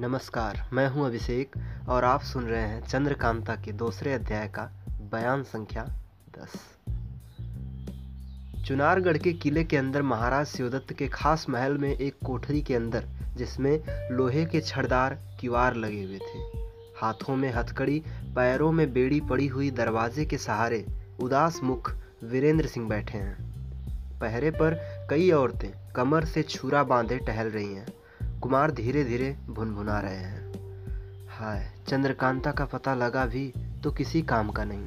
नमस्कार, मैं हूँ अभिषेक और आप सुन रहे हैं चंद्रकांता के दूसरे अध्याय का बयान संख्या दस। चुनारगढ़ के किले के अंदर महाराज शिवदत्त के खास महल में एक कोठरी के अंदर, जिसमें लोहे के छड़दार किवार लगे हुए थे। हाथों में हथकड़ी, पैरों में बेड़ी पड़ी हुई दरवाजे के सहारे उदास मुख वीरेंद्र सिंह बैठे हैं। पहरे पर कई औरतें कमर से छुरा बांधे टहल रही हैं। कुमार धीरे धीरे भुनभुना रहे हैं। हाय, चंद्रकांता का पता लगा भी तो किसी काम का नहीं।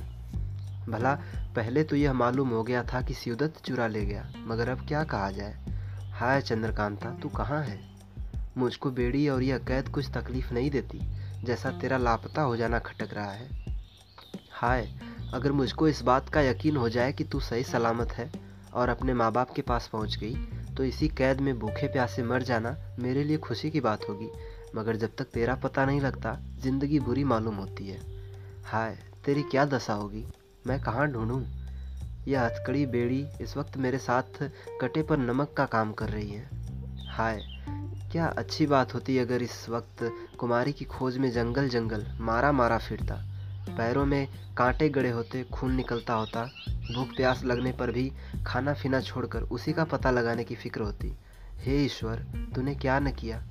भला, पहले तो यह मालूम हो गया था कि शिवदत्त चुरा ले गया, मगर अब क्या कहा जाए? हाय चंद्रकांता, तू कहाँ है? मुझको बेड़ी और यह कैद कुछ तकलीफ़ नहीं देती, जैसा तेरा लापता हो जाना खटक रहा है। हाय, अगर मुझको इस बात का यकीन हो जाए कि तू सही सलामत है और अपने माँ बाप के पास पहुँच गई तो इसी कैद में भूखे प्यासे मर जाना मेरे लिए खुशी की बात होगी, मगर जब तक तेरा पता नहीं लगता, ज़िंदगी बुरी मालूम होती है। हाय, तेरी क्या दशा होगी? मैं कहाँ ढूंढूं? यह हथकड़ी बेड़ी इस वक्त मेरे साथ कटे पर नमक का काम कर रही है। हाय, क्या अच्छी बात होती अगर इस वक्त कुमारी की खोज में जंगल जंगल मारा मारा फिरता। पैरों में कांटे गड़े होते, खून निकलता होता। भूख प्यास लगने पर भी खाना पीना छोड़कर उसी का पता लगाने की फ़िक्र होती। हे ईश्वर, तूने क्या न किया?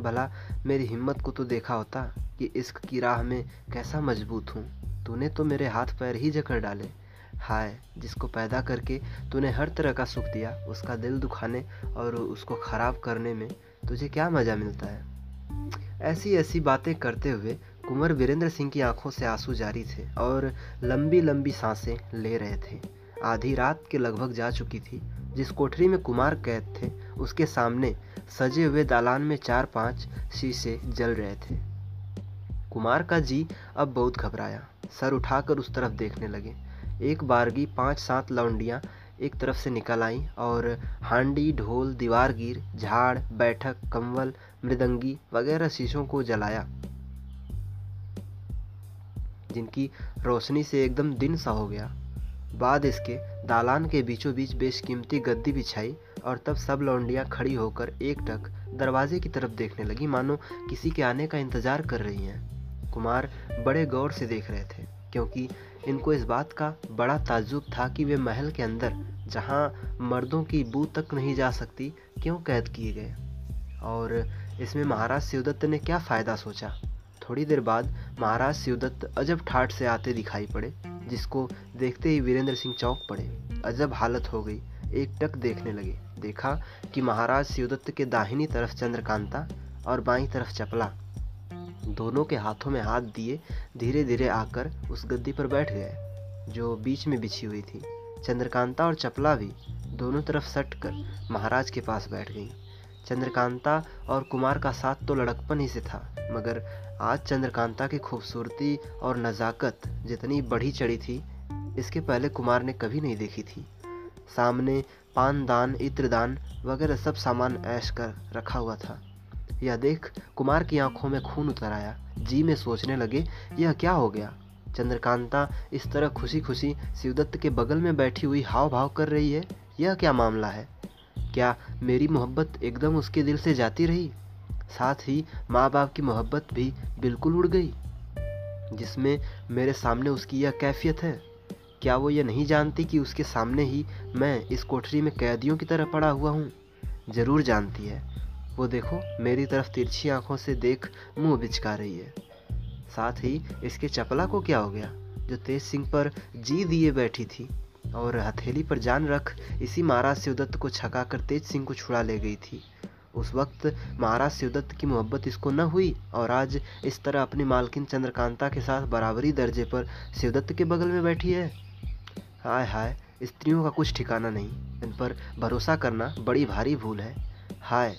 भला, मेरी हिम्मत को तो देखा होता कि इश्क की राह में कैसा मज़बूत हूँ। तूने तो मेरे हाथ पैर ही जकड़ डाले। हाय, जिसको पैदा करके तूने हर तरह का सुख दिया, उसका दिल दुखाने और उसको ख़राब करने में तुझे क्या मज़ा मिलता है? ऐसी ऐसी बातें करते हुए कुंवर वीरेंद्र सिंह की आँखों से आँसू जारी थे और लंबी लंबी साँसें ले रहे थे। आधी रात के लगभग जा चुकी थी। जिस कोठरी में कुमार कैद थे, उसके सामने सजे हुए दालान में चार पाँच शीशे जल रहे थे। कुमार का जी अब बहुत घबराया। सर उठाकर उस तरफ़ देखने लगे। एक बारगी पाँच सात लौंडियाँ एक तरफ़ से निकल आईं और हांडी, ढोल दीवारगीर झाड़, बैठक, कंवल, मृदंगी वगैरह शीशों को जलाया। जिनकी रोशनी से एकदम दिन सा हो गया। बाद इसके दालान के बीचों बीच बेशकीमती गद्दी बिछाई और तब सब लौंडियाँ खड़ी होकर एक टक दरवाजे की तरफ़ देखने लगी। मानो किसी के आने का इंतज़ार कर रही हैं। कुमार बड़े गौर से देख रहे थे, क्योंकि इनको इस बात का बड़ा ताज्जुब था कि वे महल के अंदर, जहाँ मर्दों की बू तक नहीं जा सकती, क्यों कैद किए गए। और इसमें महाराज शिवदत्त ने क्या फ़ायदा सोचा? थोड़ी देर बाद महाराज शिवदत्त अजब ठाठ से आते दिखाई पड़े, जिसको देखते ही वीरेंद्र सिंह चौंक पड़े। अजब हालत हो गई, एक टक देखने लगे। देखा कि महाराज शिवदत्त के दाहिनी तरफ़ चंद्रकांता और बाई तरफ़ चपला। दोनों के हाथों में हाथ दिए धीरे धीरे आकर उस गद्दी पर बैठ गए, जो बीच में बिछी हुई थी। चंद्रकांता और चपला भी दोनों तरफ़ सट कर महाराज के पास बैठ गई। चंद्रकांता और कुमार का साथ तो लड़कपन ही से था, मगर आज चंद्रकांता की खूबसूरती और नज़ाकत जितनी बढ़ी चढ़ी थी, इसके पहले कुमार ने कभी नहीं देखी थी। सामने पानदान इत्रदान वगैरह सब सामान ऐश कर रखा हुआ था। यह देख कुमार की आँखों में खून उतर आया। जी में सोचने लगे, यह क्या हो गया? चंद्रकांता इस तरह खुशी खुशी शिवदत्त के बगल में बैठी हुई हाव भाव कर रही है? यह क्या मामला है? क्या मेरी मोहब्बत एकदम उसके दिल से जाती रही? साथ ही माँ बाप की मोहब्बत भी बिल्कुल उड़ गई, जिसमें मेरे सामने उसकी यह कैफियत है। क्या वो ये नहीं जानती कि उसके सामने ही मैं इस कोठरी में कैदियों की तरह पड़ा हुआ हूँ? ज़रूर जानती है। वो देखो, मेरी तरफ़ तिरछी आँखों से देख मुँह बिचका रही है। साथ ही इसके चपला को क्या हो गया? जो तेज सिंह पर जी दिए बैठी थी, और हथेली पर जान रख इसी महाराज से उदत्त को छका कर तेज सिंह को छुड़ा ले गई थी। उस वक्त महाराज शिवदत्त की मोहब्बत इसको न हुई और आज इस तरह अपनी मालकिन चंद्रकांता के साथ बराबरी दर्जे पर शिवदत्त के बगल में बैठी है। हाय हाय, स्त्रियों का कुछ ठिकाना नहीं, इन पर भरोसा करना बड़ी भारी भूल है। हाय,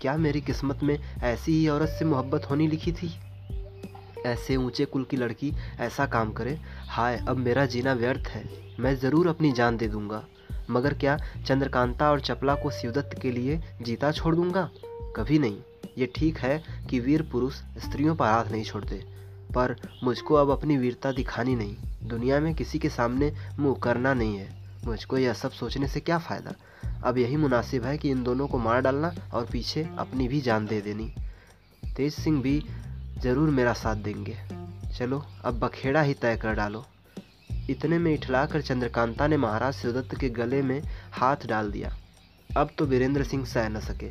क्या मेरी किस्मत में ऐसी ही औरत से मोहब्बत होनी लिखी थी? ऐसे ऊँचे कुल की लड़की ऐसा काम करे। हाय, अब मेरा जीना व्यर्थ है, मैं ज़रूर अपनी जान दे दूँगा। मगर क्या चंद्रकांता और चपला को शिवदत्त के लिए जीता छोड़ दूँगा? कभी नहीं। ये ठीक है कि वीर पुरुष स्त्रियों पर हाथ नहीं छोड़ते, पर मुझको अब अपनी वीरता दिखानी नहीं। दुनिया में किसी के सामने मुँह करना नहीं है। मुझको यह सब सोचने से क्या फ़ायदा? अब यही मुनासिब है कि इन दोनों को मार डालना और पीछे अपनी भी जान दे देनी। तेज सिंह भी ज़रूर मेरा साथ देंगे। चलो, अब बखेड़ा ही तय कर डालो। इतने में इठलाकर चंद्रकांता ने महाराज शिवदत्त के गले में हाथ डाल दिया। अब तो वीरेंद्र सिंह सह न सके।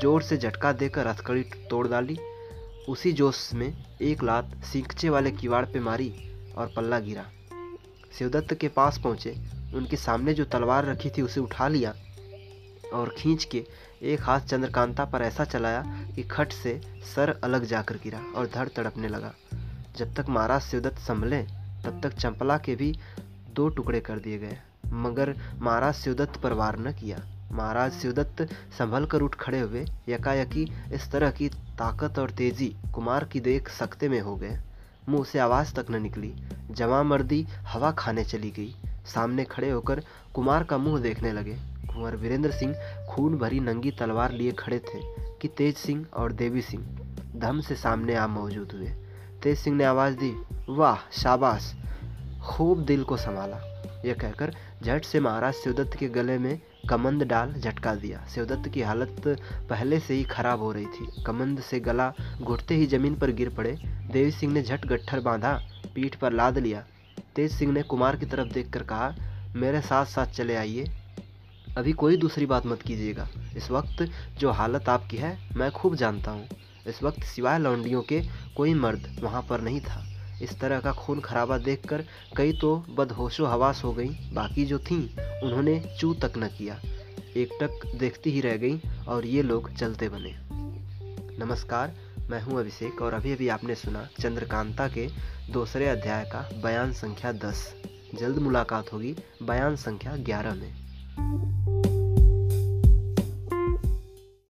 ज़ोर से झटका देकर हथकड़ी तोड़ डाली। उसी जोश में एक लात सींचे वाले किवाड़ पे मारी और पल्ला गिरा। शिवदत्त के पास पहुँचे। उनके सामने जो तलवार रखी थी उसे उठा लिया और खींच के एक हाथ चंद्रकांता पर ऐसा चलाया कि खट से सर अलग जाकर गिरा और धड़ तड़पने लगा। जब तक महाराज शिवदत्त संभले तब तक चंपला के भी दो टुकड़े कर दिए गए। मगर महाराज शिवदत्त पर वार न किया। महाराज शिवदत्त संभल कर उठ खड़े हुए। यकायकी इस तरह की ताकत और तेज़ी कुमार की देख सकते में हो गए। मुँह से आवाज़ तक न निकली। जमा मर्दी हवा खाने चली गई। सामने खड़े होकर कुमार का मुँह देखने लगे। कुंवर वीरेंद्र सिंह खून भरी नंगी तलवार लिए खड़े थे कि तेज सिंह और देवी सिंह। धम से सामने आ मौजूद हुए। तेज सिंह ने आवाज़ दी, वाह, शाबाश। खूब दिल को संभाला। यह कहकर झट से महाराज शिवदत्त के गले में कमंद डाल झटका दिया। शिवदत्त की हालत पहले से ही खराब हो रही थी। कमंद से गला घुटते ही ज़मीन पर गिर पड़े। देवी सिंह ने झट गट्ठर बांधा, पीठ पर लाद लिया। तेज सिंह ने कुमार की तरफ़ देखकर कहा, मेरे साथ साथ चले आइए। अभी कोई दूसरी बात मत कीजिएगा। इस वक्त जो हालत आपकी है, मैं खूब जानता हूँ। इस वक्त सिवाय लौंडियों के कोई मर्द वहाँ पर नहीं था। इस तरह का खून खराबा देखकर कई तो बदहोशो हवास हो गई। बाकी जो थीं, उन्होंने चू तक न किया। एकटक देखती ही रह गई और ये लोग चलते बने। नमस्कार, मैं हूँ अभिषेक और अभी अभी आपने सुना चंद्रकांता के दूसरे अध्याय का बयान संख्या दस। जल्द मुलाकात होगी बयान संख्या ग्यारह में।